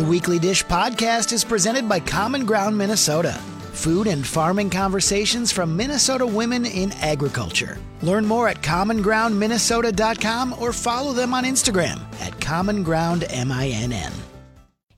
The Weekly Dish podcast is presented by Common Ground Minnesota. Food and farming conversations from Minnesota women in agriculture. Learn more at commongroundminnesota.com or follow them on Instagram at commongroundminn.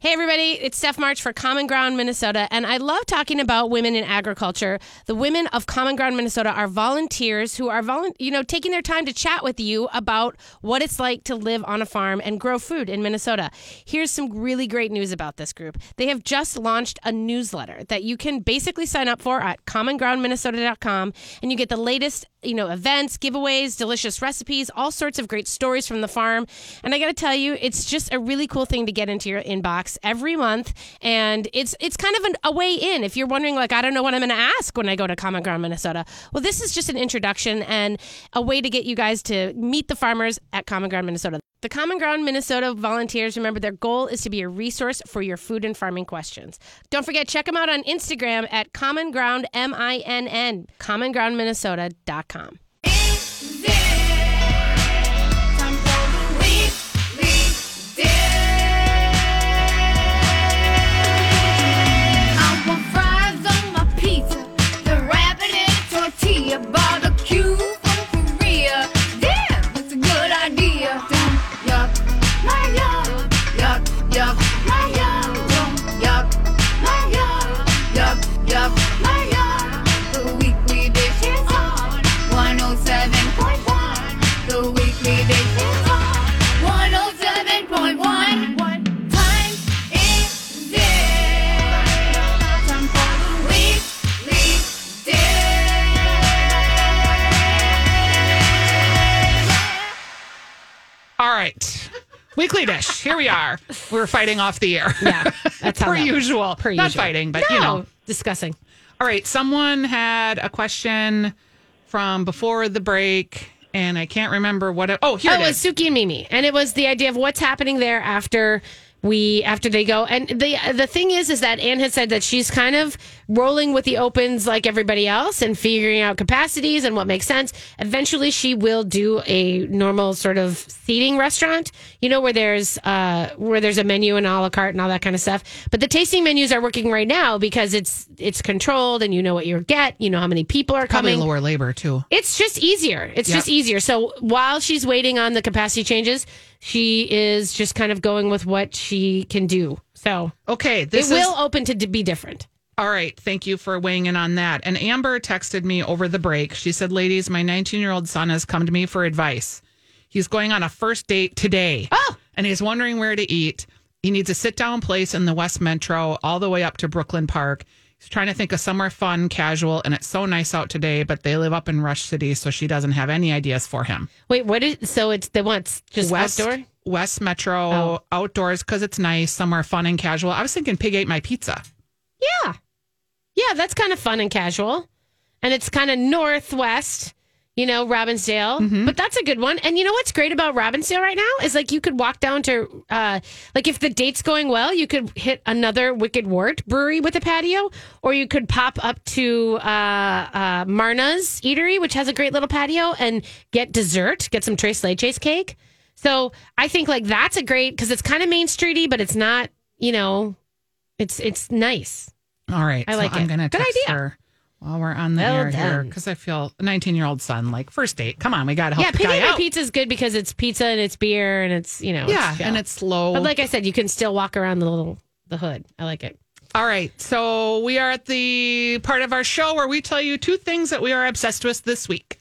Hey, everybody, it's Steph March for Common Ground Minnesota, and I love talking about women in agriculture. The women of Common Ground Minnesota are volunteers who are, volu- you know, taking their time to chat with you about what it's like to live on a farm and grow food in Minnesota. Here's some really great news about this group. They have just launched a newsletter that you can basically sign up for at commongroundminnesota.com, and you get the latest you know, events, giveaways, delicious recipes, all sorts of great stories from the farm. And I got to tell you, it's just a really cool thing to get into your inbox every month, and it's it's kind of an, a way in. If you're wondering, like, I don't know what I'm going to ask when I go to Common Ground, Minnesota. Well, this is just an introduction and a way to get you guys to meet the farmers at Common Ground, Minnesota. The Common Ground Minnesota volunteers, remember, their goal is to be a resource for your food and farming questions. Don't forget, check them out on Instagram at Common Ground, M I N N, commongroundminnesota.com. we are. Fighting off the air. Yeah, that's how per usual. per Not usual. fighting, but no, you know. discussing. All right. Someone had a question from before the break, and I can't remember what. It, oh, here oh, it was Sooki and Mimi, and it was the idea of what's happening there after we after they go. And the the thing is, is that Anne had said that she's kind of rolling with the opens like everybody else and figuring out capacities and what makes sense. Eventually, she will do a normal sort of seating restaurant, you know, where there's uh where there's a menu and a la carte and all that kind of stuff. But the tasting menus are working right now because it's it's controlled and you know what you get, you know how many people are Probably coming. lower labor too. It's just easier. It's Yep. just easier. So while she's waiting on the capacity changes, she is just kind of going with what she can do. So Okay. This it is will open to be different. All right. Thank you for weighing in on that. And Amber texted me over the break. She said, Ladies, my 19 year old son has come to me for advice. He's going on a first date today. Oh. And he's wondering where to eat. He needs a sit down place in the West Metro all the way up to Brooklyn Park. He's trying to think of somewhere fun, casual, and it's so nice out today, but they live up in Rush City, so she doesn't have any ideas for him. Wait, what is so it's they want just West outdoor? West Metro Oh. outdoors because it's nice, somewhere fun and casual. I was thinking Pig Ate My Pizza. Yeah. Yeah, that's kind of fun and casual. And it's kind of northwest, you know, Robbinsdale. Mm-hmm. But that's a good one. And you know what's great about Robbinsdale right now is like you could walk down to uh like if the date's going well, you could hit another Wicked Wort brewery with a patio, or you could pop up to uh uh Marna's Eatery, which has a great little patio, and get dessert, get some Tres Leches cake. So I think like that's a great because it's kind of main streety, but it's not, you know, it's it's nice. All right. I so like I'm it. going to Good idea. her while we're on the Well air here because I feel a 19 year old son, like first date. Come on, we got to help Yeah, the guy out. Pizza is good because it's pizza and it's beer and it's you know yeah, chill. and it's slow. but like I said, you can still walk around the little the hood. I like it. All right. So we are at the part of our show where we tell you two things that we are obsessed with this week.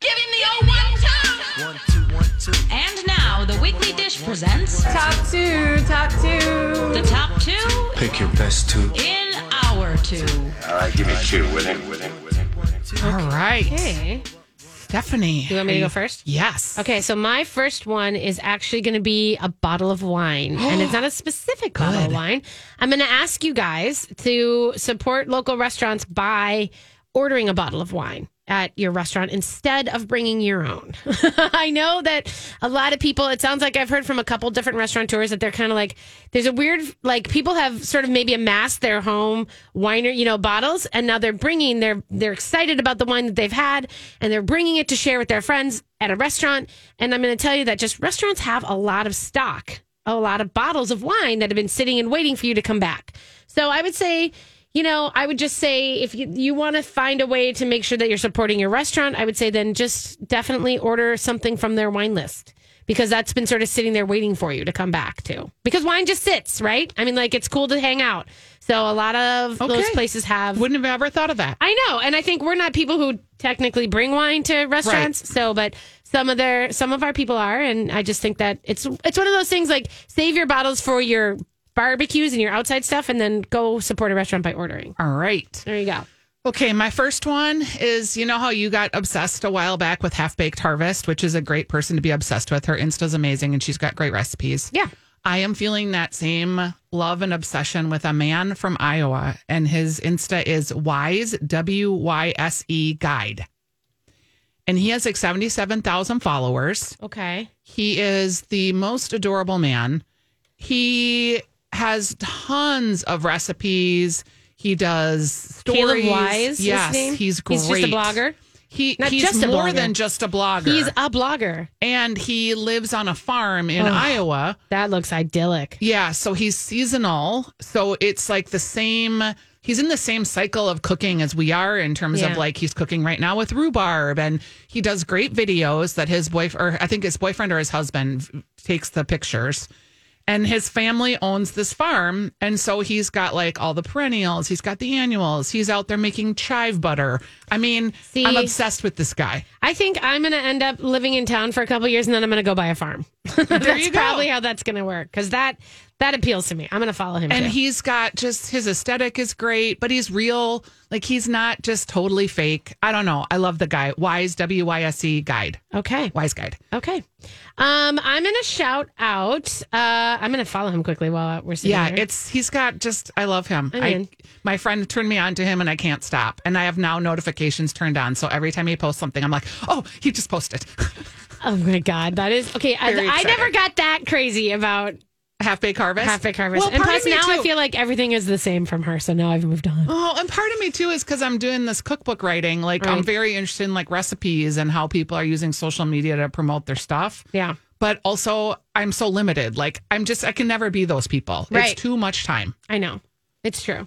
Give him the old one two. One, two, one, two. And now the weekly dish presents Top two, top two. the top two Pick your best two. in our two. All right, give me two with it, with it, with it, with it. All right. Hey, Stephanie. you want me to go first? Yes. Okay, so my first one is actually going to be a bottle of wine, and it's not a specific bottle of wine. I'm going to ask you guys to support local restaurants by ordering a bottle of wine at your restaurant instead of bringing your own. I know that a lot of people, it sounds like I've heard from a couple different restaurateurs that they're kind of like, there's a weird, like people have sort of maybe amassed their home winer, you know, bottles, and now they're bringing, they're, they're excited about the wine that they've had, and they're bringing it to share with their friends at a restaurant. And I'm going to tell you that just restaurants have a lot of stock a lot of bottles of wine that have been sitting and waiting for you to come back. So I would say, you know, I would just say if you, you want to find a way to make sure that you're supporting your restaurant, I would say then just definitely order something from their wine list because that's been sort of sitting there waiting for you to come back to. Because wine just sits, right? I mean, like it's cool to hang out. So a lot of those places have Wouldn't have ever thought of that. I know, and I think we're not people who technically bring wine to restaurants. So, but some of their some of our people are, and I just think that it's it's one of those things like save your bottles for your barbecues and your outside stuff, and then go support a restaurant by ordering. All right. There you go. Okay, my first one is you know how you got obsessed a while back with Half Baked Harvest, which is a great person to be obsessed with. Her Insta's amazing and she's got great recipes. Yeah. I am feeling that same love and obsession with a man from Iowa, and his Insta is Wyse, W Y S E Guide. And he has like 77,000 followers. Okay. He is the most adorable man. He has tons of recipes. He does stories. Caleb Wyse. Yes, he's great. He's just a blogger. He, Not he's just a more blogger. than just a blogger. He's a blogger. and he lives on a farm in Ugh. Iowa. That looks idyllic. Yeah, so he's seasonal. So it's like the same. He's in the same cycle of cooking as we are in terms Yeah. of like he's cooking right now with rhubarb, and he does great videos that his boyfriend, or I think his boyfriend or his husband, takes the pictures. And his family owns this farm, and so he's got like all the perennials. He's got the annuals. He's out there making chive butter. I mean, See- I'm obsessed with this guy. I think I'm going to end up living in town for a couple years, and then I'm going to go buy a farm. that's probably how that's going to work because that that appeals to me. I'm going to follow him. And too. he's got just his aesthetic is great, but he's real. Like he's not just totally fake. I don't know. I love the guy. Wyse W Y S E guide. okay. Wyse guide. Okay. Um, I'm gonna shout out. Uh, I'm gonna follow him quickly while we're sitting Yeah, here. it's he's got just I love him. I'm I in. my friend turned me on to him and I can't stop. And I have now notifications turned on. So every time he posts something, I'm like, oh, he just posted. oh my god, that is okay. I, I never got that crazy about Half baked harvest. half baked harvest, Well, and plus now I feel like everything is the same from her. So now I've moved on. Oh, and part of me too is because I'm doing this cookbook writing. Like I'm very interested in like recipes and how people are using social media to promote their stuff. Yeah. but also I'm so limited. Like I'm just I can never be those people. Right. It's too much time. I know. It's true.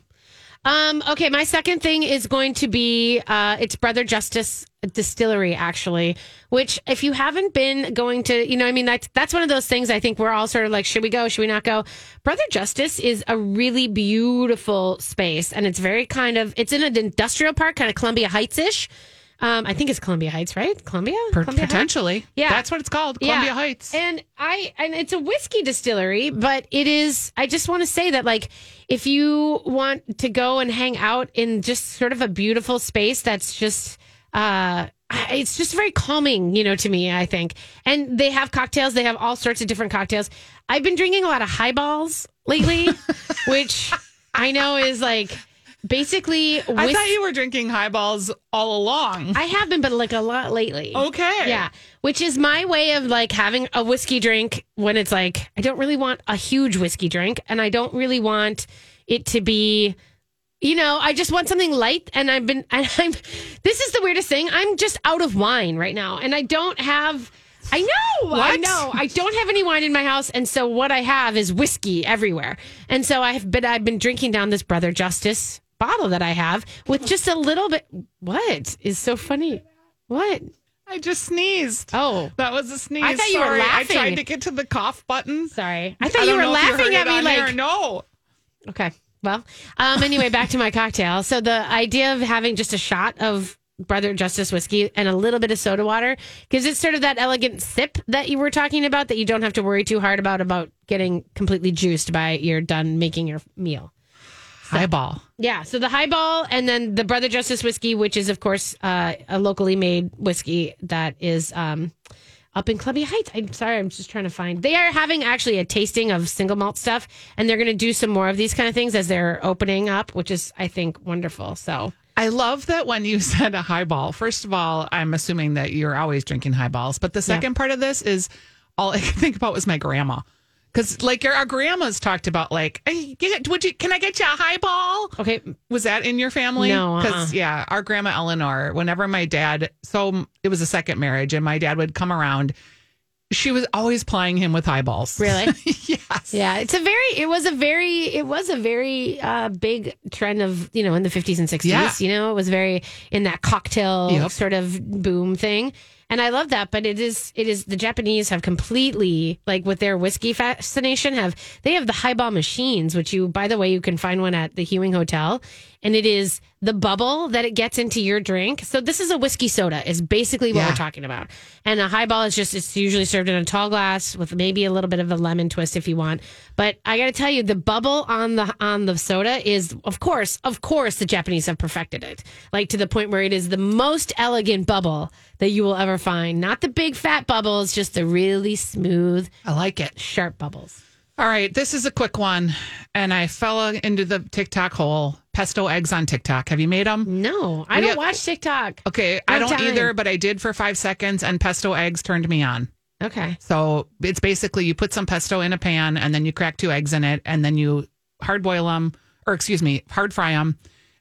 Um, okay, my second thing is going to be uh, it's Brother Justice Distillery, actually. Which, if you haven't been going to, you know, I mean, that's that's one of those things. I think we're all sort of like, should we go? Should we not go? Brother Justice is a really beautiful space, and it's very kind of it's in an industrial park, kind of Columbia Heights ish. Um, I think it's Columbia Heights, right? Columbia, Columbia Heights? potentially. Yeah. That's what it's called. Columbia Heights. And I and it's a whiskey distillery, but it is I just want to say that like if you want to go and hang out in just sort of a beautiful space that's just uh it's just very calming, you know, to me, I think. And they have cocktails, they have all sorts of different cocktails. I've been drinking a lot of highballs lately, which I know is like basically I thought you were drinking highballs all along. I have been, but like a lot lately. okay. Yeah, which is my way of like having a whiskey drink when it's like I don't really want a huge whiskey drink and I don't really want it to be you know, I just want something light and I've been and I'm this is the weirdest thing. I'm just out of wine right now and I don't have I know, What? I know. I don't have any wine in my house, and so what I have is whiskey everywhere. And so I've been I've been drinking down this Brother Justice bottle that I have with just a little bit. What is so funny? What? I just sneezed. Oh, That was a sneeze. I thought you were laughing. I tried to get to the cough button. sorry. I thought you were laughing heard at me like no. Okay. Well, um, anyway, back to my cocktail. So the idea of having just a shot of Brother Justice whiskey and a little bit of soda water gives it sort of that elegant sip that you were talking about that you don't have to worry too hard about about getting completely juiced by you're done making your meal. Highball. Yeah. So the highball and then the Brother Justice whiskey, which is of course uh, a locally made whiskey that is um, up in Columbia Heights. I'm sorry, I'm just trying to find. They are having actually a tasting of single malt stuff, and they're going to do some more of these kind of things as they're opening up, which is I think wonderful. So I love that when you said a highball. First of all, I'm assuming that you're always drinking highballs. But the second part of this is all I could think about was my grandma. Because like our grandmas talked about like, hey, would you? Can I get you a highball? okay, Was that in your family? No, uh-uh. Because yeah, our grandma Eleanor. Whenever my dad, so it was a second marriage, and my dad would come around. She was always plying him with highballs. Really? yes. Yeah, it's a very, it was a very, it was a very uh, big trend of, you know, in the 50s and 60s. Yeah. You know, it was very in that cocktail Yep. sort of boom thing. And I love that, but it is, it is, the Japanese have completely, like with their whiskey fascination, have, they have the highball machines, which you, by the way, you can find one at the Hewing Hotel. And it is the bubble that it gets into your drink. So this is a whiskey soda, is basically what Yeah. we're talking about. And a highball is just, it's usually served in a tall glass with maybe a little bit of a lemon twist if you want. But I got to tell you, the bubble on the on the soda is, of course, of course, the Japanese have perfected it, like to the point where it is the most elegant bubble that you will ever find. Not the big fat bubbles, just the really smooth, I like it. sharp bubbles. All right, this is a quick one, and I fell into the TikTok hole. Pesto eggs on TikTok. Have you made them? No, I We don't have- watch TikTok. Okay, I don't time. either, but I did for five seconds, and pesto eggs turned me on. Okay. So it's basically you put some pesto in a pan, and then you crack two eggs in it, and then you hard boil them, or excuse me, hard fry them,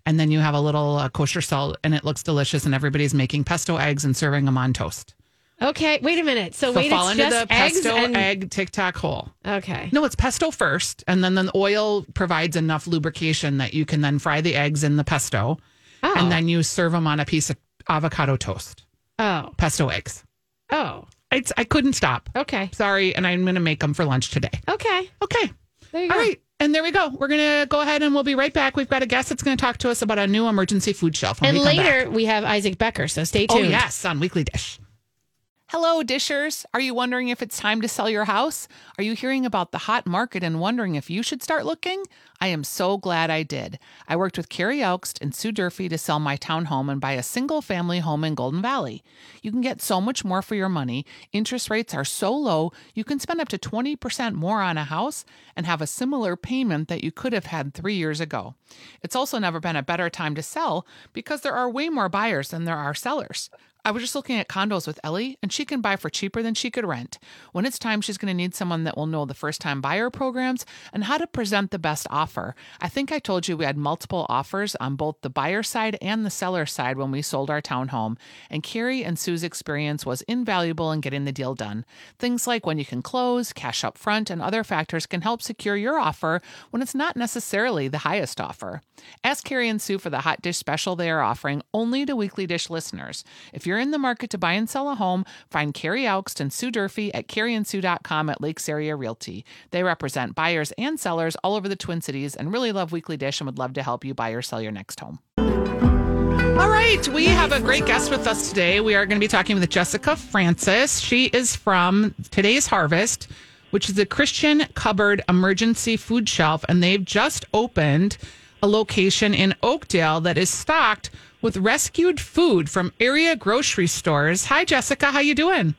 and then you have a little uh, kosher salt, and it looks delicious. And everybody's making pesto eggs and serving them on toast. Okay. Wait a minute. So, So wait, fall it's into just the pesto and egg TikTok hole. okay. No, it's pesto first, and then the oil provides enough lubrication that you can then fry the eggs in the pesto, Oh. and then you serve them on a piece of avocado toast. oh. Pesto eggs. Oh. It's, I couldn't stop. Okay. Sorry, and I'm going to make them for lunch today. Okay. Okay. There you All go. right. And there we go. We're going to go ahead and we'll be right back. We've got a guest that's going to talk to us about a new emergency food shelf. And we later back. we have Isaac Becker, so stay tuned. Oh, tuned. yes, on Weekly Dish. Hello, dishers. Are you wondering if it's time to sell your house? Are you hearing about the hot market and wondering if you should start looking? I am so glad I did. I worked with Carrie Elkst and Sue Durfee to sell my townhome and buy a single family home in Golden Valley. You can get so much more for your money. Interest rates are so low, you can spend up to 20% more on a house and have a similar payment that you could have had three years ago. It's also never been a better time to sell because there are way more buyers than there are sellers. I was just looking at condos with Ellie, and she can buy for cheaper than she could rent. When it's time, she's going to need someone that will know the first time buyer programs and how to present the best offer. I think I told you we had multiple offers on both the buyer side and the seller side when we sold our townhome, and Carrie and Sue's experience was invaluable in getting the deal done. Things like when you can close, cash up front, and other factors can help secure your offer when it's not necessarily the highest offer. Ask Carrie and Sue for the hot dish special they are offering only to Weekly Dish listeners. If you're in the market to buy and sell a home, find Carrie Elkst and Sue Durfee at carrieandsue.com at Lakes Area Realty. They represent buyers and sellers all over the Twin Cities and really love Weekly Dish and would love to help you buy or sell your next home. All right, we have a great guest with us today. We are going to be talking with Jessica Francis. She is from Today's Harvest, which is a Christian cupboard emergency food shelf, and they've just opened a location in Oakdale that is stocked with rescued food from area grocery stores. Hi, Jessica. How you doing?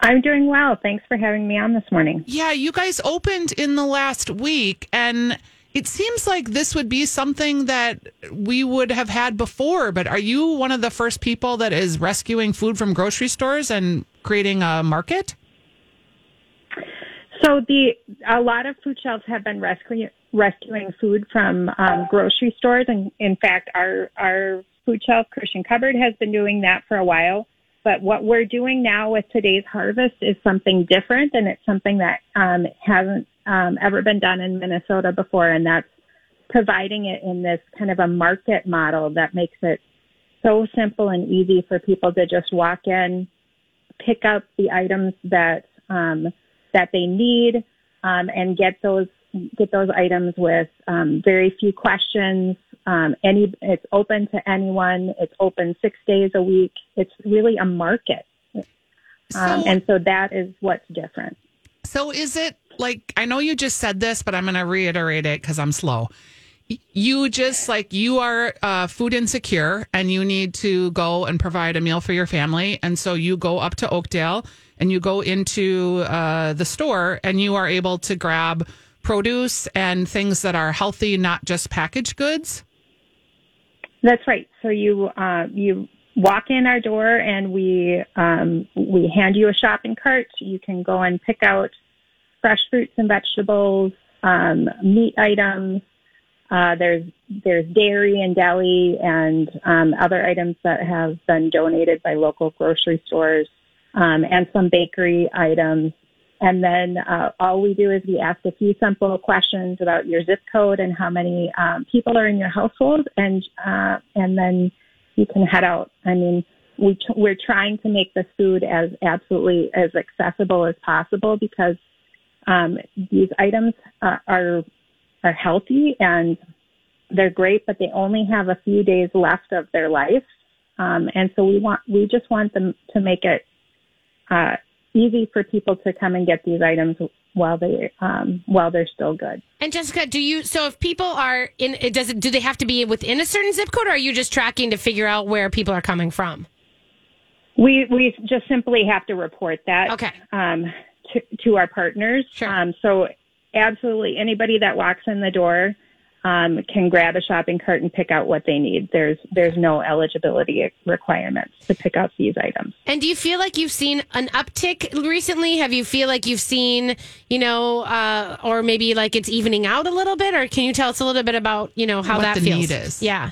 I'm doing well. Thanks for having me on this morning. Yeah, you guys opened in the last week, and it seems like this would be something that we would have had before. But are you one of the first people that is rescuing food from grocery stores and creating a market? So the a lot of food shelves have been rescuing rescuing food from um, grocery stores, and in fact, our our food shelf Christian Cupboard has been doing that for a while. But what we're doing now with today's harvest is something different, and it's something that um, hasn't um, ever been done in Minnesota before, and that's providing it in this kind of a market model that makes it so simple and easy for people to just walk in, pick up the items that um, that they need, um, and get those get those items with um, very few questions. Um, any, it's open to anyone. It's open six days a week. It's really a market, um, and so that is what's different. So is it like I know you just said this, but I'm going to reiterate it because I'm slow. You just like you are uh, food insecure and you need to go and provide a meal for your family, and so you go up to Oakdale and you go into uh, the store and you are able to grab produce and things that are healthy, not just packaged goods. That's right. So you uh, you walk in our door and we um, we hand you a shopping cart. You can go and pick out fresh fruits and vegetables, um, meat items. Uh, there's there's dairy and deli and um, other items that have been donated by local grocery stores. um, and some bakery items. And then uh, all we do is we ask a few simple questions about your zip code and how many um, people are in your household, and uh, and then you can head out. I mean, we t- we're trying to make this food as absolutely as accessible as possible because um, these items uh, are are healthy and they're great, but they only have a few days left of their life, um, and so we want we just want them to make it uh, easy for people to come and get these items while they um, while they're still good. And Jessica, do you so if people are in it does it do they have to be within a certain zip code or are you just tracking to figure out where people are coming from? We we just simply have to report that Okay. um, to, to our partners. Sure. Um, so absolutely anybody that walks in the door um, can grab a shopping cart and pick out what they need. There's there's no eligibility requirements to pick out these items. And do you feel like you've seen an uptick recently? Have you feel like you've seen, you know, uh, or maybe like it's evening out a little bit? Or can you tell us a little bit about, you know, how What that the feels? need is. Yeah.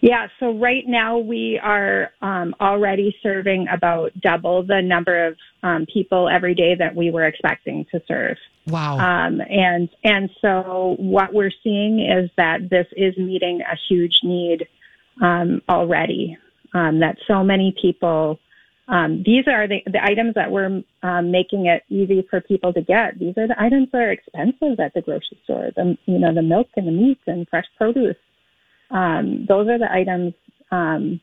Yeah, so right now we are um, already serving about double the number of um, people every day that we were expecting to serve. Wow. Um, and and so what we're seeing is that this is meeting a huge need um, already. Um, that so many people. Um, these are the, the items that we're um, making it easy for people to get. These are the items that are expensive at the grocery store. The you know the milk and the meat and fresh produce. Um, those are the items um,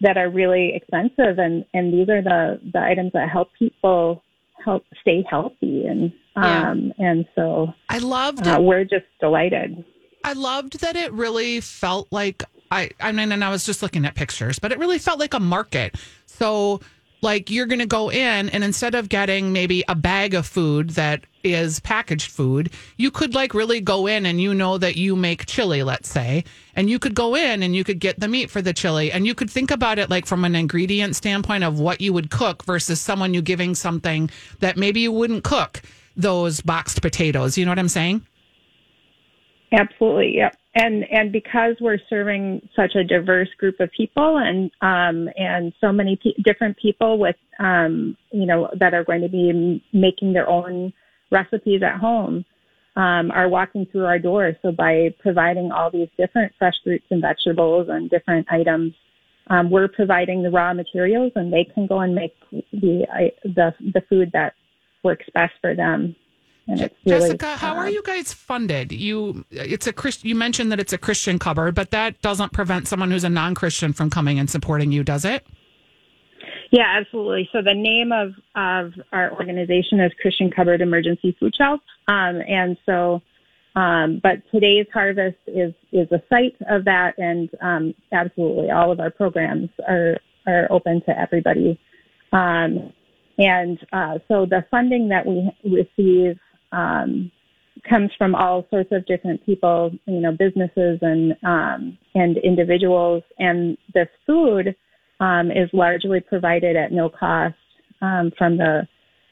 that are really expensive, and and these are the the items that help people help stay healthy and Yeah. um and so I loved uh, we're just delighted. I loved that it really felt like I I mean and I was just looking at pictures, but it really felt like a market. So like you're going to go in and instead of getting maybe a bag of food that is packaged food, you could like really go in and you know that you make chili, let's say, and you could go in and you could get the meat for the chili and you could think about it like from an ingredient standpoint of what you would cook versus someone you giving something that maybe you wouldn't cook those boxed potatoes. You know what I'm saying? Absolutely, yep. And and because we're serving such a diverse group of people and um and so many pe- different people with um you know that are going to be making their own recipes at home um are walking through our doors. So by providing all these different fresh fruits and vegetables and different items, um, we're providing the raw materials and they can go and make the I the the food that works best for them. Really, Jessica, how uh, are you guys funded? You it's a Christ, you mentioned that it's a Christian cupboard, but that doesn't prevent someone who's a non-Christian from coming and supporting you, does it? Yeah, absolutely. So the name of, of our organization is Christian Cupboard Emergency Food Shelf. Um, and so, um, but today's harvest is, is a site of that. And, um, absolutely all of our programs are, are open to everybody. Um, and, uh, so the funding that we receive, um, comes from all sorts of different people, you know, businesses and, um, and individuals. And this food, um, is largely provided at no cost um, from the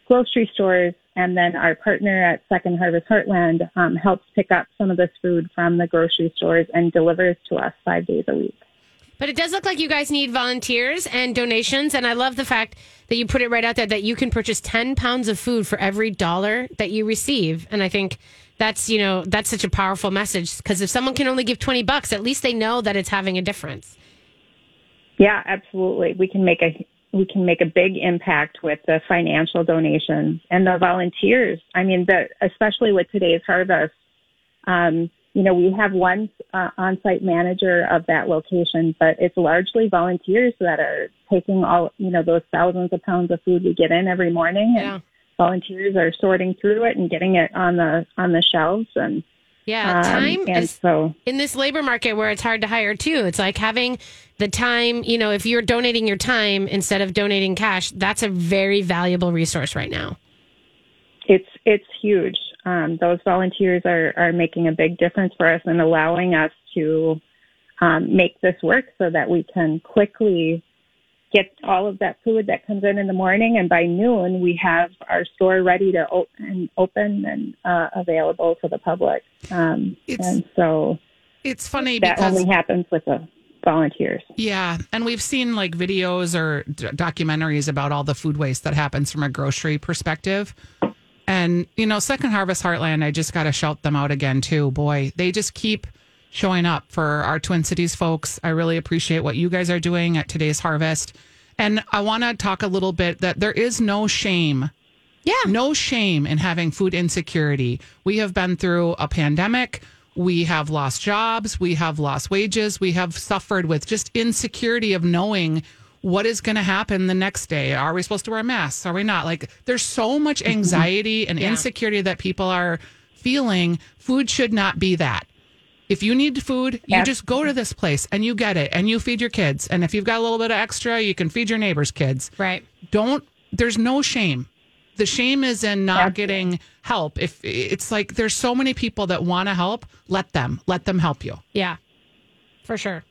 grocery stores. And then our partner at Second Harvest Heartland um, helps pick up some of this food from the grocery stores and delivers to us five days a week. But it does look like you guys need volunteers and donations. And I love the fact that you put it right out there that you can purchase 10 pounds of food for every dollar that you receive. And I think that's, you know, that's such a powerful message because if someone can only give 20 bucks, at least they know that it's having a difference. Yeah, absolutely. We can make a we can make a big impact with the financial donations and the volunteers. I mean, the especially with today's harvest. Um, you know, we have one uh, on-site manager of that location, but it's largely volunteers that are taking all you know those thousands of pounds of food we get in every morning, and Yeah. volunteers are sorting through it and getting it on the on the shelves and. Yeah. um, time and is so in this labor market where it's hard to hire too. It's like having the time, you know, if you're donating your time instead of donating cash, that's a very valuable resource right now. it's it's huge. Um, those volunteers are are making a big difference for us and allowing us to um, make this work so that we can quickly get all of that food that comes in in the morning, and by noon we have our store ready to open, open and uh, available to the public. Um, and so It's funny that because only happens with a volunteers. Yeah, and we've seen like videos or d- documentaries about all the food waste that happens from a grocery perspective. And you know, Second Harvest Heartland, I just got to shout them out again too. Boy, they just keep showing up for our Twin Cities folks. I really appreciate what you guys are doing at today's harvest. And I want to talk a little bit that there is no shame Yeah. no shame in having food insecurity. We have been through a pandemic. We have lost jobs. We have lost wages. We have suffered with just insecurity of knowing what is going to happen the next day. Are we supposed to wear masks? Are we not? Like, there's so much mm-hmm. anxiety and insecurity that people are feeling. Food should not be that. If you need food, you Yes. just go to this place and you get it and you feed your kids. And if you've got a little bit of extra, you can feed your neighbor's kids Right. don't there's no shame the shame is in not Absolutely. getting help if it's like there's so many people that want to help let them let them help you Yeah. For sure.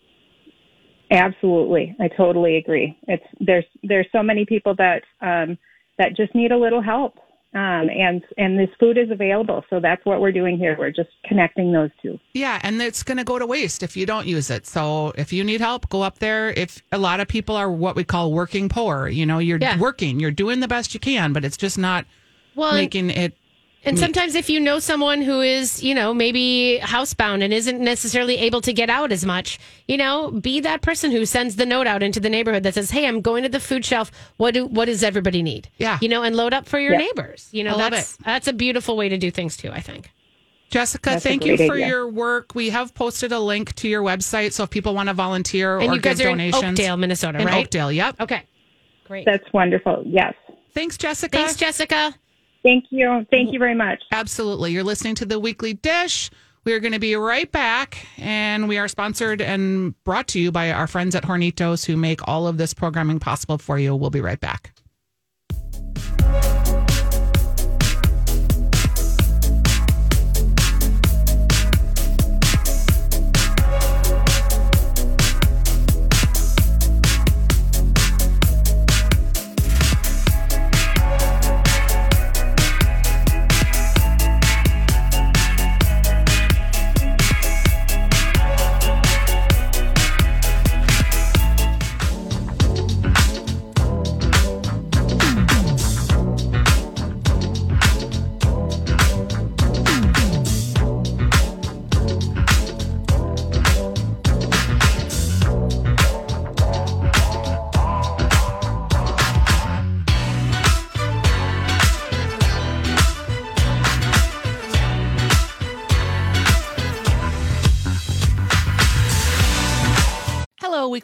Absolutely, I totally agree. It's there's there's so many people that um, that just need a little help, um, and and this food is available. So that's what we're doing here. We're just connecting those two. yeah and it's going to go to waste if you don't use it so if you need help go up there if a lot of people are what we call working poor you know you're Yeah. working you're doing the best you can but it's just not Well, making it And mm. sometimes if you know someone who is, you know, maybe housebound and isn't necessarily able to get out as much, you know, be that person who sends the note out into the neighborhood that says, "Hey, I'm going to the food shelf. What do what does everybody need?" Yeah. You know, and load up for your Yeah. neighbors. You know, I love that's that's a beautiful way to do things too, I think. Jessica, That's thank you for idea. your work. We have posted a link to your website, so if people want to volunteer And or you guys give are in donations, Oakdale, Minnesota, in right? Oakdale, yep. Okay. Great. That's wonderful. Yes. Thanks, Jessica. Thanks, Jessica. Thank you. Thank you very much. Absolutely. You're listening to the weekly dish. We are going to be right back, and we are sponsored and brought to you by our friends at Hornitos who make all of this programming possible for you. We'll be right back.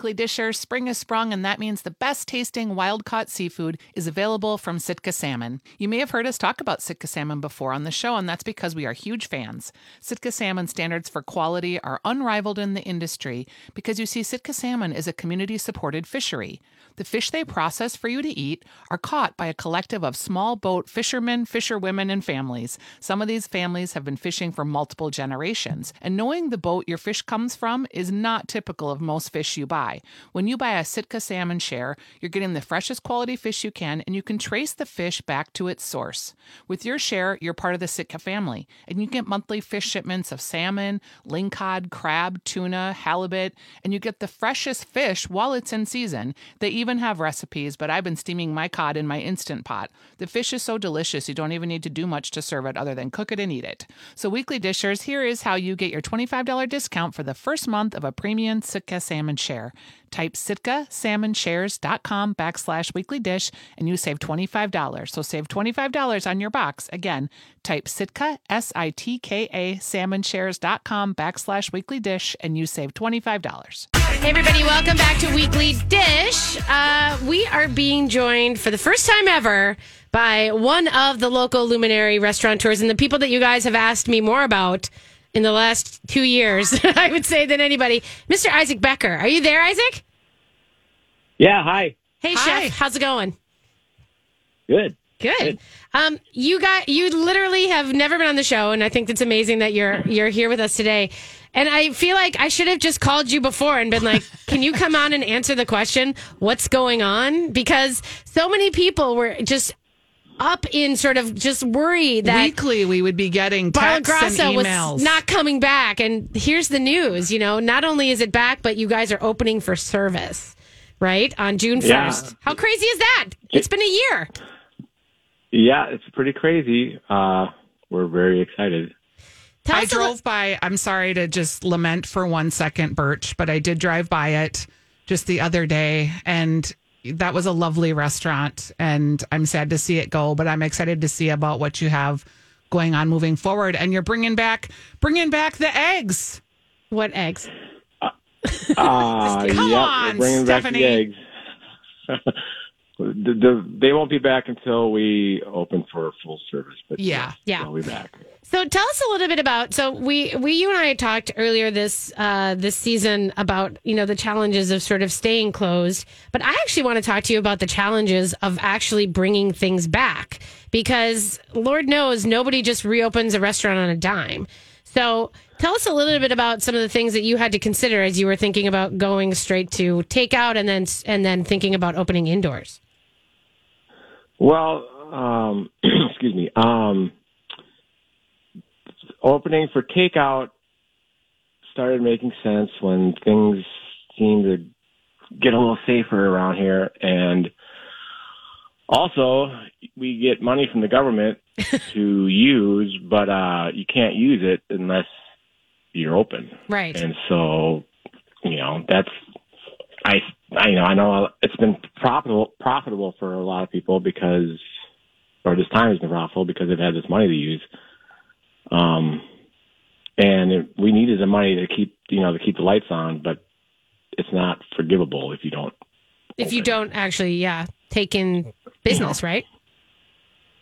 Weekly dishers. Spring has sprung, and that means the best tasting wild caught seafood is available from Sitka Salmon. You may have heard us talk about Sitka Salmon before on the show, and that's because we are huge fans. Sitka Salmon standards for quality are unrivaled in the industry because you see, Sitka Salmon is a community supported fishery. The fish they process for you to eat are caught by a collective of small boat fishermen, fisherwomen, and families. Some of these families have been fishing for multiple generations, and knowing the boat your fish comes from is not typical of most fish you buy. When you buy a Sitka salmon share, you're getting the freshest quality fish you can, and you can trace the fish back to its source. With your share, you're part of the Sitka family, and you get monthly fish shipments of salmon, lingcod, crab, tuna, halibut, and you get the freshest fish while it's in season. They even have recipes, but I've been steaming my cod in my instant pot. The fish is so delicious, you don't even need to do much to serve it other than cook it and eat it. So, weekly dishers, here is how you get your $25 discount for the first month of a premium Sitka salmon share. Type sitkasalmonshares.com backslash weekly dish and you save $25. So save $25 on your box. Again, type sitka, S-I-T-K-A, salmonshares.com backslash weekly dish and you save $25. Hey, everybody, welcome back to Weekly Dish. Uh, we are being joined for the first time ever by one of the local luminary restaurateurs and the people that you guys have asked me more about in the last two years, I would say, than anybody. Mr. Isaac Becker. Are you there, Isaac? Yeah, hi. Hey, Hi. chef. How's it going? Good. Good. Um, you got you literally have never been on the show, and I think it's amazing that you're you're here with us today. And I feel like I should have just called you before and been like, "Can you come on and answer the question? What's going on?" Because so many people were just up in sort of just worry that Weekly, we would be getting Barla texts and emails. was not coming back. And here's the news, you know, not only is it back, but you guys are opening for service, right? On June 1st. Yeah. How crazy is that? It's been a year. Yeah, it's pretty crazy. Uh, we're very excited. Tell I us li- drove by. I'm sorry to just lament for one second, Burch, but I did drive by it just the other day, and that was a lovely restaurant. And I'm sad to see it go, but I'm excited to see about what you have going on moving forward. And you're bringing back, bringing back the eggs. what eggs? Uh, Come yep, on, we're bringing back Stephanie. the the, the, they won't be back until we open for full service. But Yeah. Yeah. they'll be back. So tell us a little bit about. So we, we, you and I talked earlier this uh, this season about you know the challenges of sort of staying closed, but I actually want to talk to you about the challenges of actually bringing things back because Lord knows nobody just reopens a restaurant on a dime. So tell us a little bit about some of the things that you had to consider as you were thinking about going straight to takeout and then and then thinking about opening indoors. Well, um, excuse me. Um, opening for takeout started making sense when things seemed to get a little safer around here, and also we get money from the government to use, but uh, you can't use it unless you're open. Right. And so, you know, that's I I you know I know it's been profitable profitable for a lot of people because or this time has been profitable because they've had this money to use. Um, and it, we needed the money to keep you know to keep the lights on, but it's not forgivable if you don't. If you don't actually, yeah, take in business, right?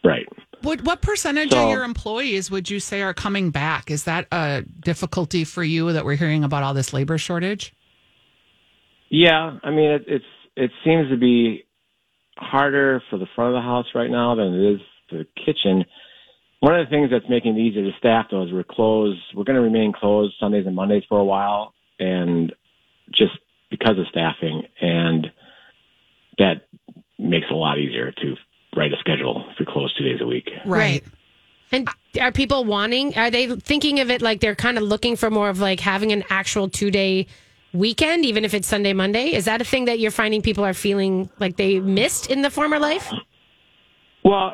Right. What what percentage So- of your employees would you say are coming back? Is that a difficulty for you that we're hearing about all this labor shortage? Yeah, I mean it, it's it seems to be harder for the front of the house right now than it is the kitchen. One of the things that's making it easier to staff though is we're closed. We're going to remain closed Sundays and Mondays for a while, and just because of staffing, and that makes it a lot easier to write a schedule if you're closed two days a week. Right. And are people wanting, are they thinking of it like they're kind of looking for more of like having an actual two day weekend, even if it's Sunday, Monday? Is that a thing that you're finding people are feeling like they missed in the former life? Well,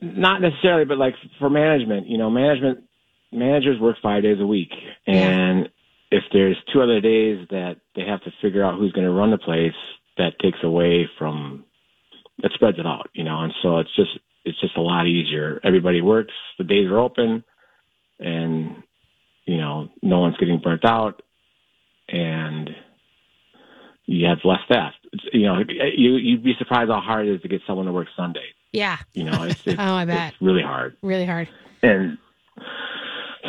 not necessarily, but like for management, you know, management managers work five days a week, and if there's two other days that they have to figure out who's going to run the place, that takes away from it spreads it out, you know, and so it's just it's just a lot easier. Everybody works, the days are open, and you know, no one's getting burnt out, and you have less staff. You know, you you'd be surprised how hard it is to get someone to work Sunday. Yeah. You know, it's, it's, Oh, I bet. it's really hard. Really hard. And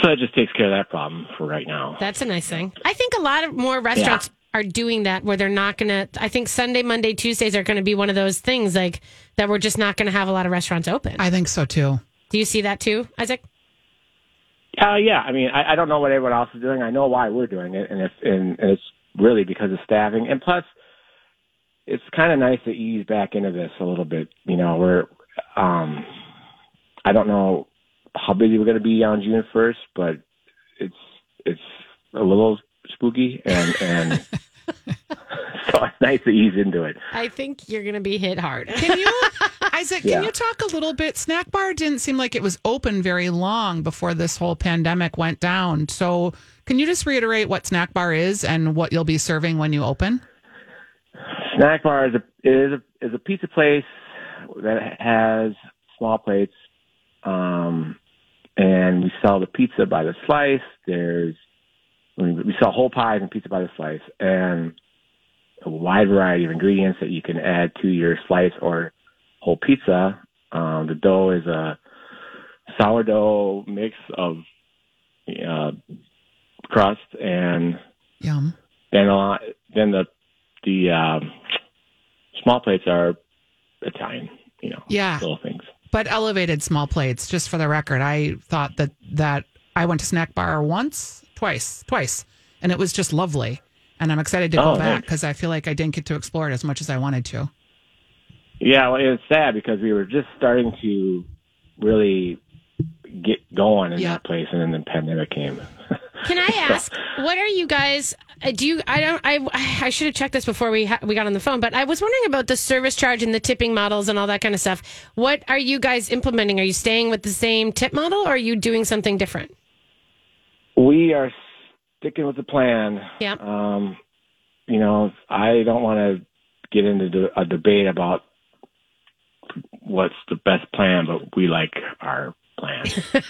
so it just takes care of that problem for right now. That's a nice thing. I think a lot of more restaurants are doing that where they're not going to, I think Sunday, Monday, Tuesdays are going to be one of those things like that we're just not going to have a lot of restaurants open. I think so too. Do you see that too, Isaac? Uh, yeah, I mean, I, I don't know what everyone else is doing. I know why we're doing it, and if and, and it's really because of staffing, and plus, it's kind of nice to ease back into this a little bit. You know, we're, um, I don't know how busy we're going to be on June first, but it's it's a little spooky, and and so it's nice to ease into it. I think you're going to be hit hard. Can you, Isaac? Yeah. Can you talk a little bit? Snack bar didn't seem like it was open very long before this whole pandemic went down. So, can you just reiterate what snack bar is and what you'll be serving when you open? Snack bar is a is a is a pizza place that has small plates, um, and we sell the pizza by the slice. There's we sell whole pies and pizza by the slice, and a wide variety of ingredients that you can add to your slice or whole pizza. Um, the dough is a sourdough mix of uh, crust and Yum. then a lot, then the the um, small plates are Italian, you know, Yeah. little things. But elevated small plates, just for the record. I thought that that I went to snack bar once, twice, twice, and it was just lovely. And I'm excited to go Oh, back because I feel like I didn't get to explore it as much as I wanted to. Yeah, well, it's sad because we were just starting to really get going in Yeah. that place, and then the pandemic came. Can I ask, what are you guys? uh, Do you? I don't. I I should have checked this before we ha- we got on the phone. But I was wondering about the service charge and the tipping models and all that kind of stuff. What are you guys implementing? Are you staying with the same tip model, or are you doing something different? We are sticking with the plan. Yeah. Um, you know, I don't want to get into a debate about what's the best plan, but we like our plan.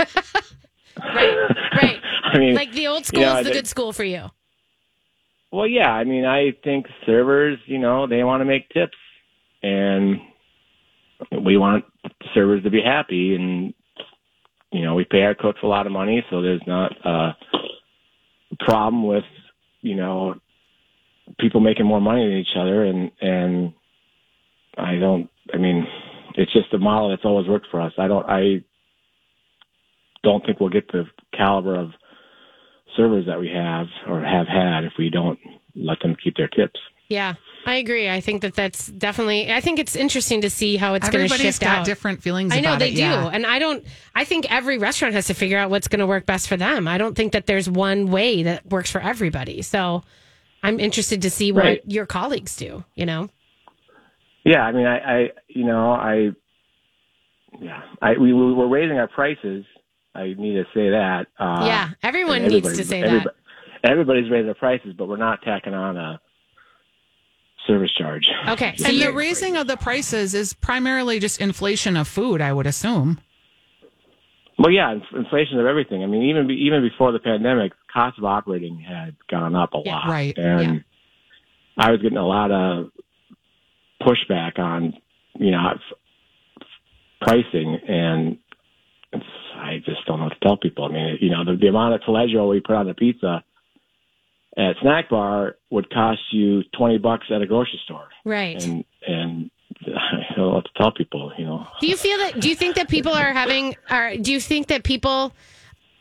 Right. Right. I mean, Like the old school Yeah, is the they- good school for you. Well, yeah. I mean, I think servers, you know, they want to make tips, and we want servers to be happy. And you know, we pay our cooks a lot of money, so there's not a problem with you know people making more money than each other. And and I don't. I mean, it's just a model that's always worked for us. I don't. I don't think we'll get the caliber of servers that we have or have had if we don't let them keep their tips. Yeah, I agree. I think that that's definitely. I think it's interesting to see how it's going to Everybody's shift got out. different feelings I know about they it. do, yeah. and I don't. I think every restaurant has to figure out what's going to work best for them. I don't think that there's one way that works for everybody. So, I'm interested to see what Right. your colleagues do. You know, Yeah, I mean, I, I you know, I, yeah, I we we we're raising our prices. I need to say that. Uh, yeah, everyone needs to say everybo- that. Everybody's raising their prices, but we're not tacking on a service charge. Okay, and the raising of the prices is primarily just inflation of food, I would assume. Well, yeah, inflation of everything. I mean, even be, even before the pandemic, cost of operating had gone up a Yeah, lot, right, And yeah. I was getting a lot of pushback on, you know, pricing, and it's, I just don't know what to tell people. I mean, you know, the, the amount of Taleggio we put on the pizza at snack bar would cost you twenty bucks at a grocery store, right. and and I don't know to tell people. You know, Do you feel that? Do you think that people are having? Are do you think that people?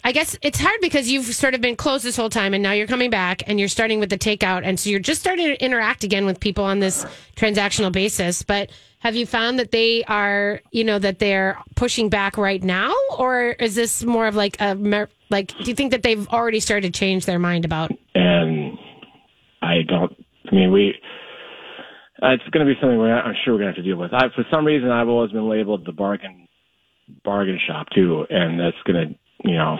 I guess it's hard because you've sort of been closed this whole time, and now you're coming back, and you're starting with the takeout, and so you're just starting to interact again with people on this transactional basis. But have you found that they are, you know, that they're pushing back right now, or is this more of like a mer- like? Do you think that they've already started to change their mind about? And I don't. I mean, we. It's going to be something we're, I'm sure we're going to have to deal with. I, for some reason, I've always been labeled the bargain bargain shop too, and that's going to, you know,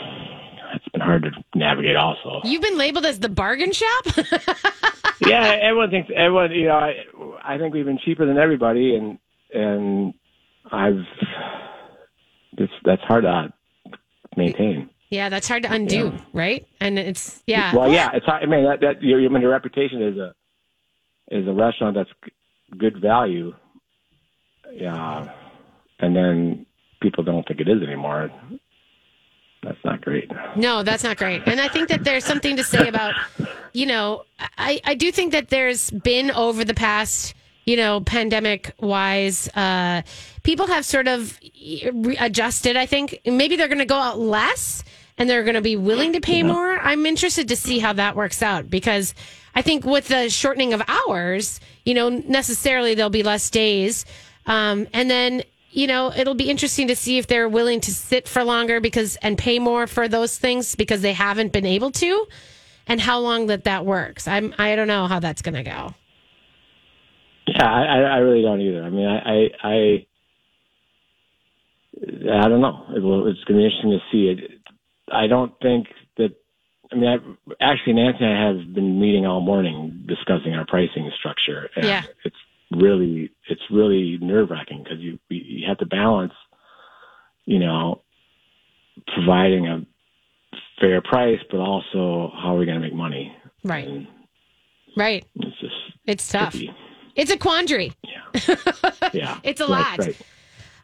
it's been hard to navigate. Also, You've been labeled as the bargain shop. yeah, everyone thinks everyone. You know, I, I think we've been cheaper than everybody, and and I've. It's that's hard to maintain. Yeah, that's hard to undo, right? And it's yeah. Well, yeah, it's. hard- I mean, that, that your, I mean, your reputation is a is a restaurant that's good value. Yeah, and then people don't think it is anymore. That's not great. No, that's not great. And I think that there's something to say about, you know, I, I do think that there's been over the past, you know, pandemic wise, uh, people have sort of adjusted. I think maybe they're going to go out less and they're going to be willing to pay more. I'm interested to see how that works out because I think with the shortening of hours, you know, necessarily there'll be less days. Um, and then, you know, it'll be interesting to see if they're willing to sit for longer because and pay more for those things because they haven't been able to, and how long that that works. I'm I don't know how that's going to go. Yeah, I, I I really don't either. I mean, I I I, I don't know. It will, it's going to be interesting to see it. I don't think that. I mean, I, actually, Nancy and I have been meeting all morning discussing our pricing structure. And Yeah. it's really it's really nerve wracking because you you have to balance, you know, providing a fair price, but also how are we going to make money? Right, And right. it's just It's tough. tricky. It's a quandary. Yeah, yeah. It's a Right, lot. right.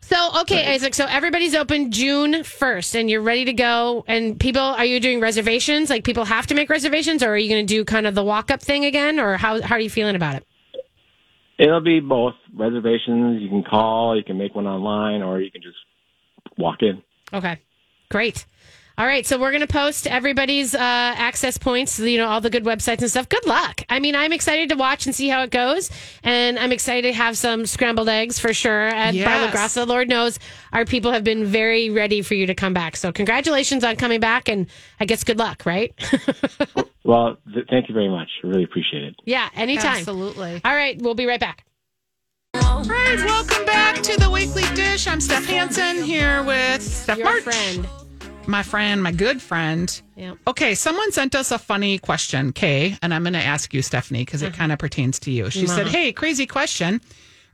So okay, Isaac. So everybody's open June first, and you're ready to go. And people, are you doing reservations? Like people have to make reservations, or are you going to do kind of the walk up thing again, or how how are you feeling about it? It'll be both reservations. You can call, you can make one online, or you can just walk in. Okay, great. All right, so we're going to post everybody's uh, access points, you know, all the good websites and stuff. Good luck. I mean, I'm excited to watch and see how it goes, and I'm excited to have some scrambled eggs for sure at Yes. Bar La Grassa. Lord knows our people have been very ready for you to come back. So congratulations on coming back, and I guess good luck, right? Well, th- thank you very much. I really appreciate it. yeah, anytime. Absolutely. All right, we'll be right back. All right, welcome back to the Weekly Dish. I'm Steph Hansen here with Steph Your March. friend. My friend, my good friend. Yeah. Okay, someone sent us a funny question, Kay, and I'm going to ask you, Stephanie, because Uh-huh. it kind of pertains to you. She said, Hey, crazy question.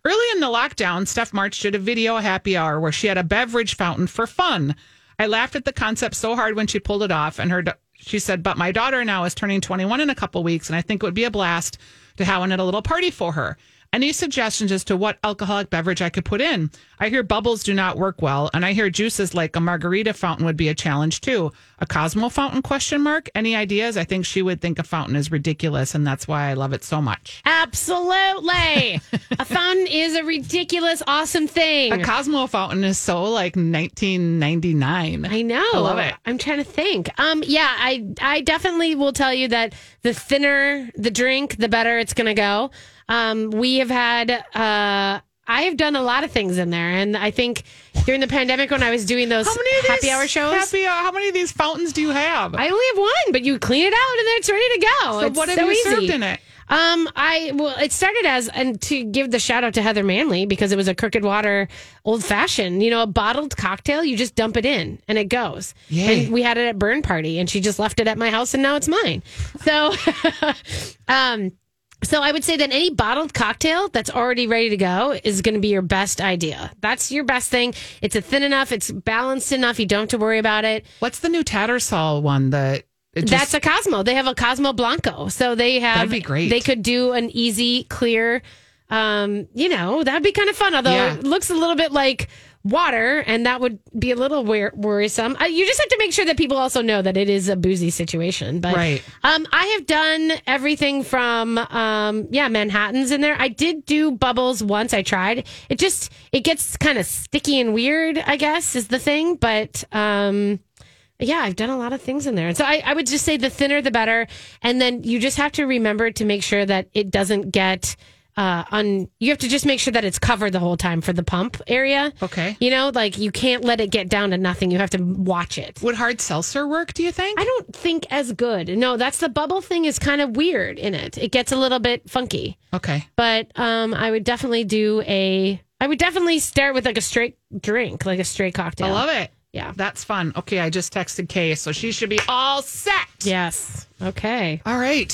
Early in the lockdown, Steph March did a video happy hour where she had a beverage fountain for fun. I laughed at the concept so hard when she pulled it off, and her she said, "But my daughter now is turning 21 in a couple weeks, and I think it would be a blast to have one at a little party for her." Any suggestions as to what alcoholic beverage I could put in? I hear bubbles do not work well, and I hear juices like a margarita fountain would be a challenge too. A Cosmo fountain? Question mark. Any ideas? I think she would think a fountain is ridiculous, and that's why I love it so much. Absolutely. a fountain is a ridiculous, awesome thing. A Cosmo fountain is so like 1999. I know. I love it. I'm trying to think. Um, yeah, I I definitely will tell you that the thinner the drink, the better it's going to go. Um, we have had. Uh, I have done a lot of things in there, and I think during the pandemic when I was doing those How many happy hour shows, Happy hour, how many of these fountains do you have? I only have one, but you clean it out and then it's ready to go. so It's what have so you easy. served in it? Um, I well, it started as and to give the shout out to Heather Manley because it was a crooked water old fashioned, you know, a bottled cocktail. You just dump it in and it goes. Yay. And we had it at Burn Party, and she just left it at my house, and now it's mine. So, um. So I would say that any bottled cocktail that's already ready to go is going to be your best idea. That's your best thing. It's a thin enough, it's balanced enough. You don't have to worry about it. What's the new Tattersall one that just, That's a Cosmo. They have a Cosmo Blanco. So they have. That'd be great. They could do an easy, clear. Um, you know, that'd be kind of fun. Although Yeah. it looks a little bit like water, and that would be a little wor- worrisome. Uh, you just have to make sure that people also know that it is a boozy situation. But Right. um, I have done everything from um, yeah, Manhattan's in there. I did do bubbles once. I tried. It just it gets kind of sticky and weird. I guess is the thing, but. Um, yeah, I've done a lot of things in there. And so I, I would just say the thinner, the better. And then you just have to remember to make sure that it doesn't get uh un you have to just make sure that it's covered the whole time for the pump area. Okay. You know, like you can't let it get down to nothing. You have to watch it. Would hard seltzer work, do you think? I don't think as good. No, that's the bubble thing is kind of weird in it. It gets a little bit funky. okay. But um I would definitely do a I would definitely start with like a straight drink, like a straight cocktail. I love it. Yeah. That's fun. Okay, I just texted Kay, so she should be all set. Yes. Okay. All right.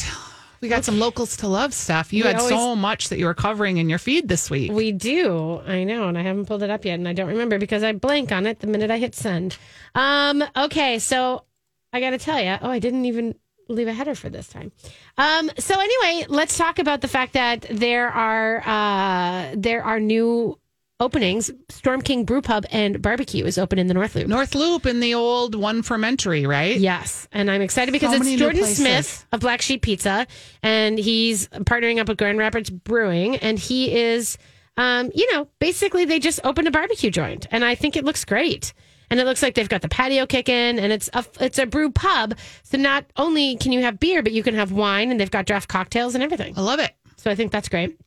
We got some locals to love stuff. You We had so much that you were covering in your feed this week. We do. I know, and I haven't pulled it up yet, and I don't remember because I blank on it the minute I hit send. Um, okay, so I got to tell you. Oh, I didn't even leave a header for this time. Um, so anyway, let's talk about the fact that there are uh, there are new openings. Storm King Brew Pub and Barbecue is open in the North Loop. North Loop in the old one fermentary, right? Yes, and I'm excited because So it's Jordan. Smith of Black Sheep Pizza, and he's partnering up with Grand Rapids Brewing, and he is, um, you know, basically they just opened a barbecue joint, and I think it looks great. And it looks like they've got the patio kicking, in and it's a it's a brew pub. So not only can you have beer, but you can have wine, and they've got draft cocktails and everything. I love it. So I think that's great.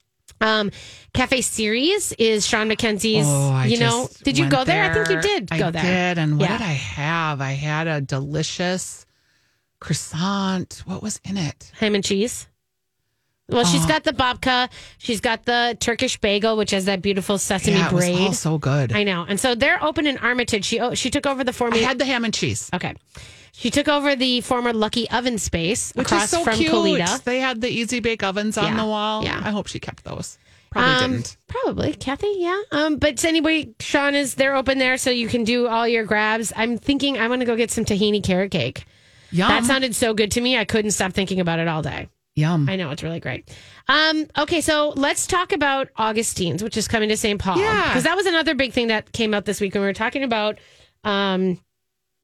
Um, Cafe Cerés is Shawn McKenzie's. Oh, you know, did you go there? I think you did I go there. did. And what Yeah. did I have? I had a delicious croissant. What was in it? ham and cheese. Well, she's got the babka. She's got the Turkish bagel, which has that beautiful sesame yeah, braid. all so good. I know, and so they're open in Armatage. She oh, she took over the I former. had the ham and cheese, okay, she took over the former Lucky Oven space which across is so from cute. Colita. They had the easy bake ovens on Yeah, the wall. yeah. I hope she kept those. Probably Um, didn't. Probably, Kathy. Yeah. Um, but anyway, Shawn is they're open there, so you can do all your grabs. I'm thinking I want to go get some tahini carrot cake. Yum. That sounded so good to me. I couldn't stop thinking about it all day. Yum. I know it's really great. Um, okay, so let's talk about Augustine's, which is coming to St. Paul. Yeah. because that was another big thing that came out this week when we were talking about um,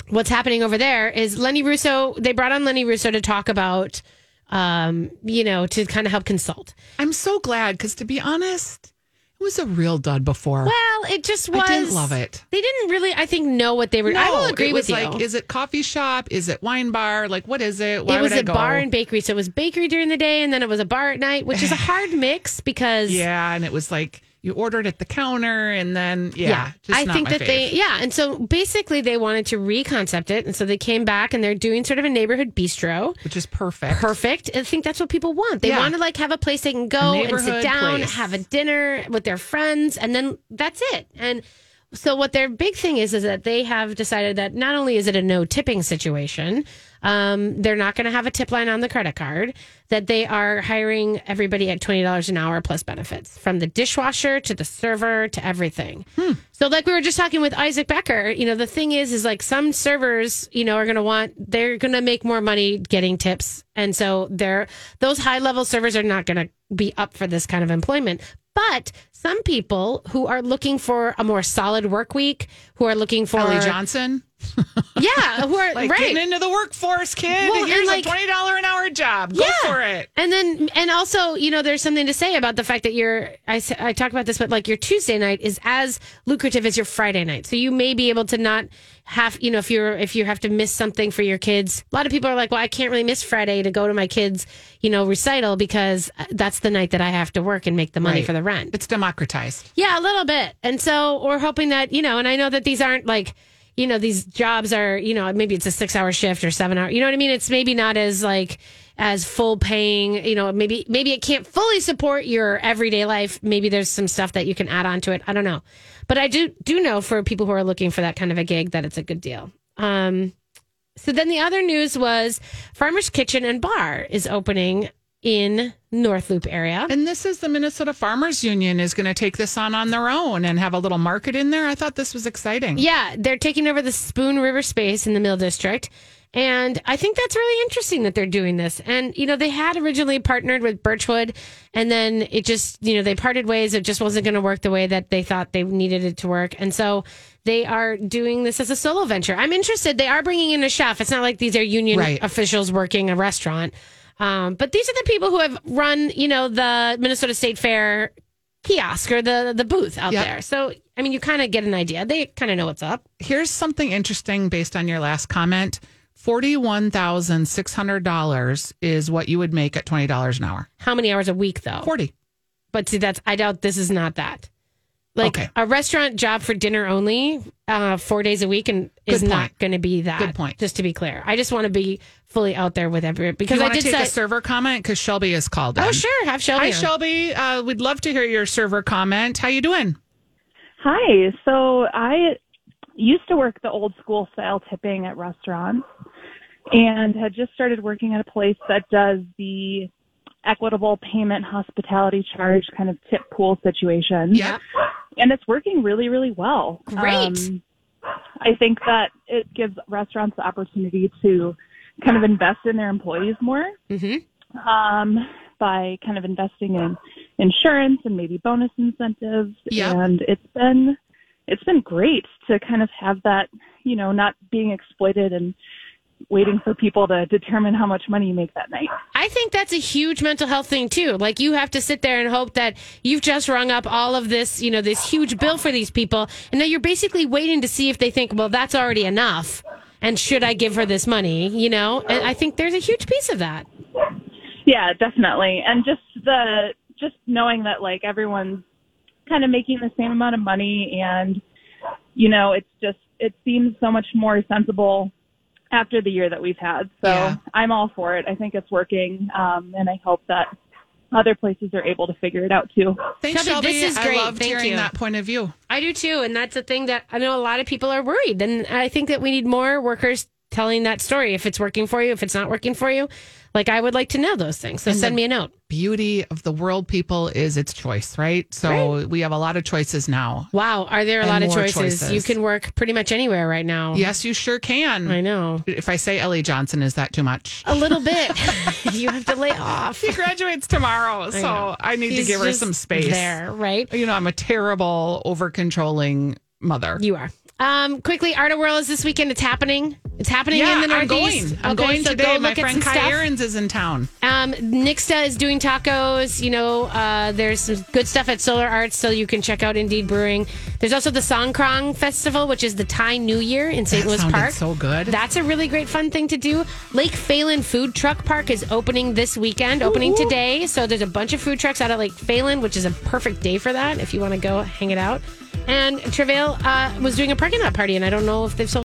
what's happening over there. Is Lenny Russo? They brought on Lenny Russo to talk about, um, you know, to kind of help consult. I'm so glad because to be honest, It was a real dud before. Well, it just was. I didn't love it. They didn't really, I think, know what they were. I will agree it with was you. like, is it coffee shop? Is it wine bar? Like, what is it? Why it was a bar and bakery, so it was bakery during the day, and then it was a bar at night, which is a hard mix because yeah, and it was like you ordered at the counter, and then yeah, just I think that fave. they, yeah. And so basically, they wanted to reconcept it. And so they came back and they're doing sort of a neighborhood bistro. which is perfect. Perfect. I think that's what people want. They Yeah. want to like have a place they can go and sit down, place. have a dinner with their friends, and then that's it. And so what their big thing is is that they have decided that not only is it a no tipping situation, um, they're not going to have a tip line on the credit card. That they are hiring everybody at twenty dollars an hour plus benefits, from the dishwasher to the server to everything. So, like we were just talking with Isaac Becker, you know, the thing is, is like some servers, you know, are going to want, they're going to make more money getting tips. And so they're, those high level servers are not going to be up for this kind of employment. But some people who are looking for a more solid work week, who are looking for, Ellie Johnson, yeah, who are like right. getting into the workforce, kid. Well, Here's like- a twenty dollar an hour job. Go for it. And then, and also, you know, there's something to say about the fact that your, I talk about this, but like your Tuesday night is as lucrative as your Friday night. So you may be able to not have, you know, if you're, if you have to miss something for your kids, a lot of people are like, well, I can't really miss Friday to go to my kids, you know, recital because uh, that's the night that I have to work and make the money Right. for the rent. It's democratized. Yeah, a little bit. And so we're hoping that, you know, and I know that these aren't like, you know, these jobs are, you know, maybe it's a six hour shift or seven hour, you know what I mean? It's maybe not as like, as full paying, you know, maybe, maybe it can't fully support your everyday life. Maybe there's some stuff that you can add on to it. I don't know. But I do, do know for people who are looking for that kind of a gig that it's a good deal. Um, so then the other news was Farmer's Kitchen and Bar is opening in North Loop area. And this is the Minnesota Farmers Union is going to take this on on their own and have a little market in there. I thought this was exciting. Yeah, they're taking over the Spoon River space in the Mill District. And I think that's really interesting that they're doing this. And, you know, they had originally partnered with Birchwood, and then it just, you know, they parted ways. It just wasn't going to work the way that they thought they needed it to work. And so they are doing this as a solo venture. I'm interested. They are bringing in a chef. It's not like these are union Right. officials working a restaurant. Um, but these are the people who have run, you know, the Minnesota State Fair kiosk or the the booth out Yep. there. So, I mean, you kind of get an idea. They kind of know what's up. Here's something interesting based on your last comment. Forty-one thousand six hundred dollars is what you would make at twenty dollars an hour. How many hours a week though? Forty. But see, that's I doubt this is not that. Like Okay. a restaurant job for dinner only, uh, four days a week, and is Good not going to be that. Good point. Just to be clear, I just want to be fully out there with every Do because you I did take say. a server comment because Shelby is called. oh sure, have Shelby. Hi, on. Shelby. Uh, we'd love to hear your server comment. How you doing? Hi. So I used to work the old school style tipping at restaurants and had just started working at a place that does the equitable payment hospitality charge kind of tip pool situation. Yep. And it's working really, really well. Great. Um, I think that it gives restaurants the opportunity to kind of invest in their employees more Mm-hmm. um, by kind of investing in insurance and maybe bonus incentives. Yeah. And it's been it's been great to kind of have that, you know, not being exploited and waiting for people to determine how much money you make that night. I think that's a huge mental health thing too. Like you have to sit there and hope that you've just rung up all of this, you know, this huge bill for these people, and now you're basically waiting to see if they think, well, that's already enough, and should I give her this money? You know, and I think there's a huge piece of that. Yeah, definitely. And just the just knowing that like everyone's kind of making the same amount of money and you know, it's just it seems so much more sensible after the year that we've had. So Yeah. I'm all for it. I think it's working. Um and I hope that other places are able to figure it out too. Thanks, Shelby, Shelby. this is great. I loved Thank hearing you. that point of view. I do too, and that's the thing that I know a lot of people are worried, and I think that we need more workers telling that story. If it's working for you, if it's not working for you, like I would like to know those things. So And send me a note. Beauty of the world, people, is its choice, right? So we have a lot of choices now. Wow, are there a lot of choices? choices. You can work pretty much anywhere right now. Yes, you sure can. I know. If I say Ellie Johnson, is that too much? A little bit. you have to lay off. She graduates tomorrow, so know. I, need She's to give her some space. there, right? You know, I'm a terrible, over controlling mother. You are. Um, quickly, Art-A-Whirl is this weekend. It's happening. It's happening Yeah, in the I'm Northeast. going. I'm Okay, going so today. go My friend Kai. Aarons is in town. Um, Nixta is doing tacos. You know, uh, there's some good stuff at Solar Arts, so you can check out Indeed Brewing. There's also the Songkran Festival, which is the Thai New Year in St. That Louis Park. so good. That's a really great fun thing to do. Lake Phalen Food Truck Park is opening this weekend, opening today. So there's a bunch of food trucks out at Lake Phalen, which is a perfect day for that if you want to go hang it out. And Travail uh, was doing a parking lot party, and I don't know if they've sold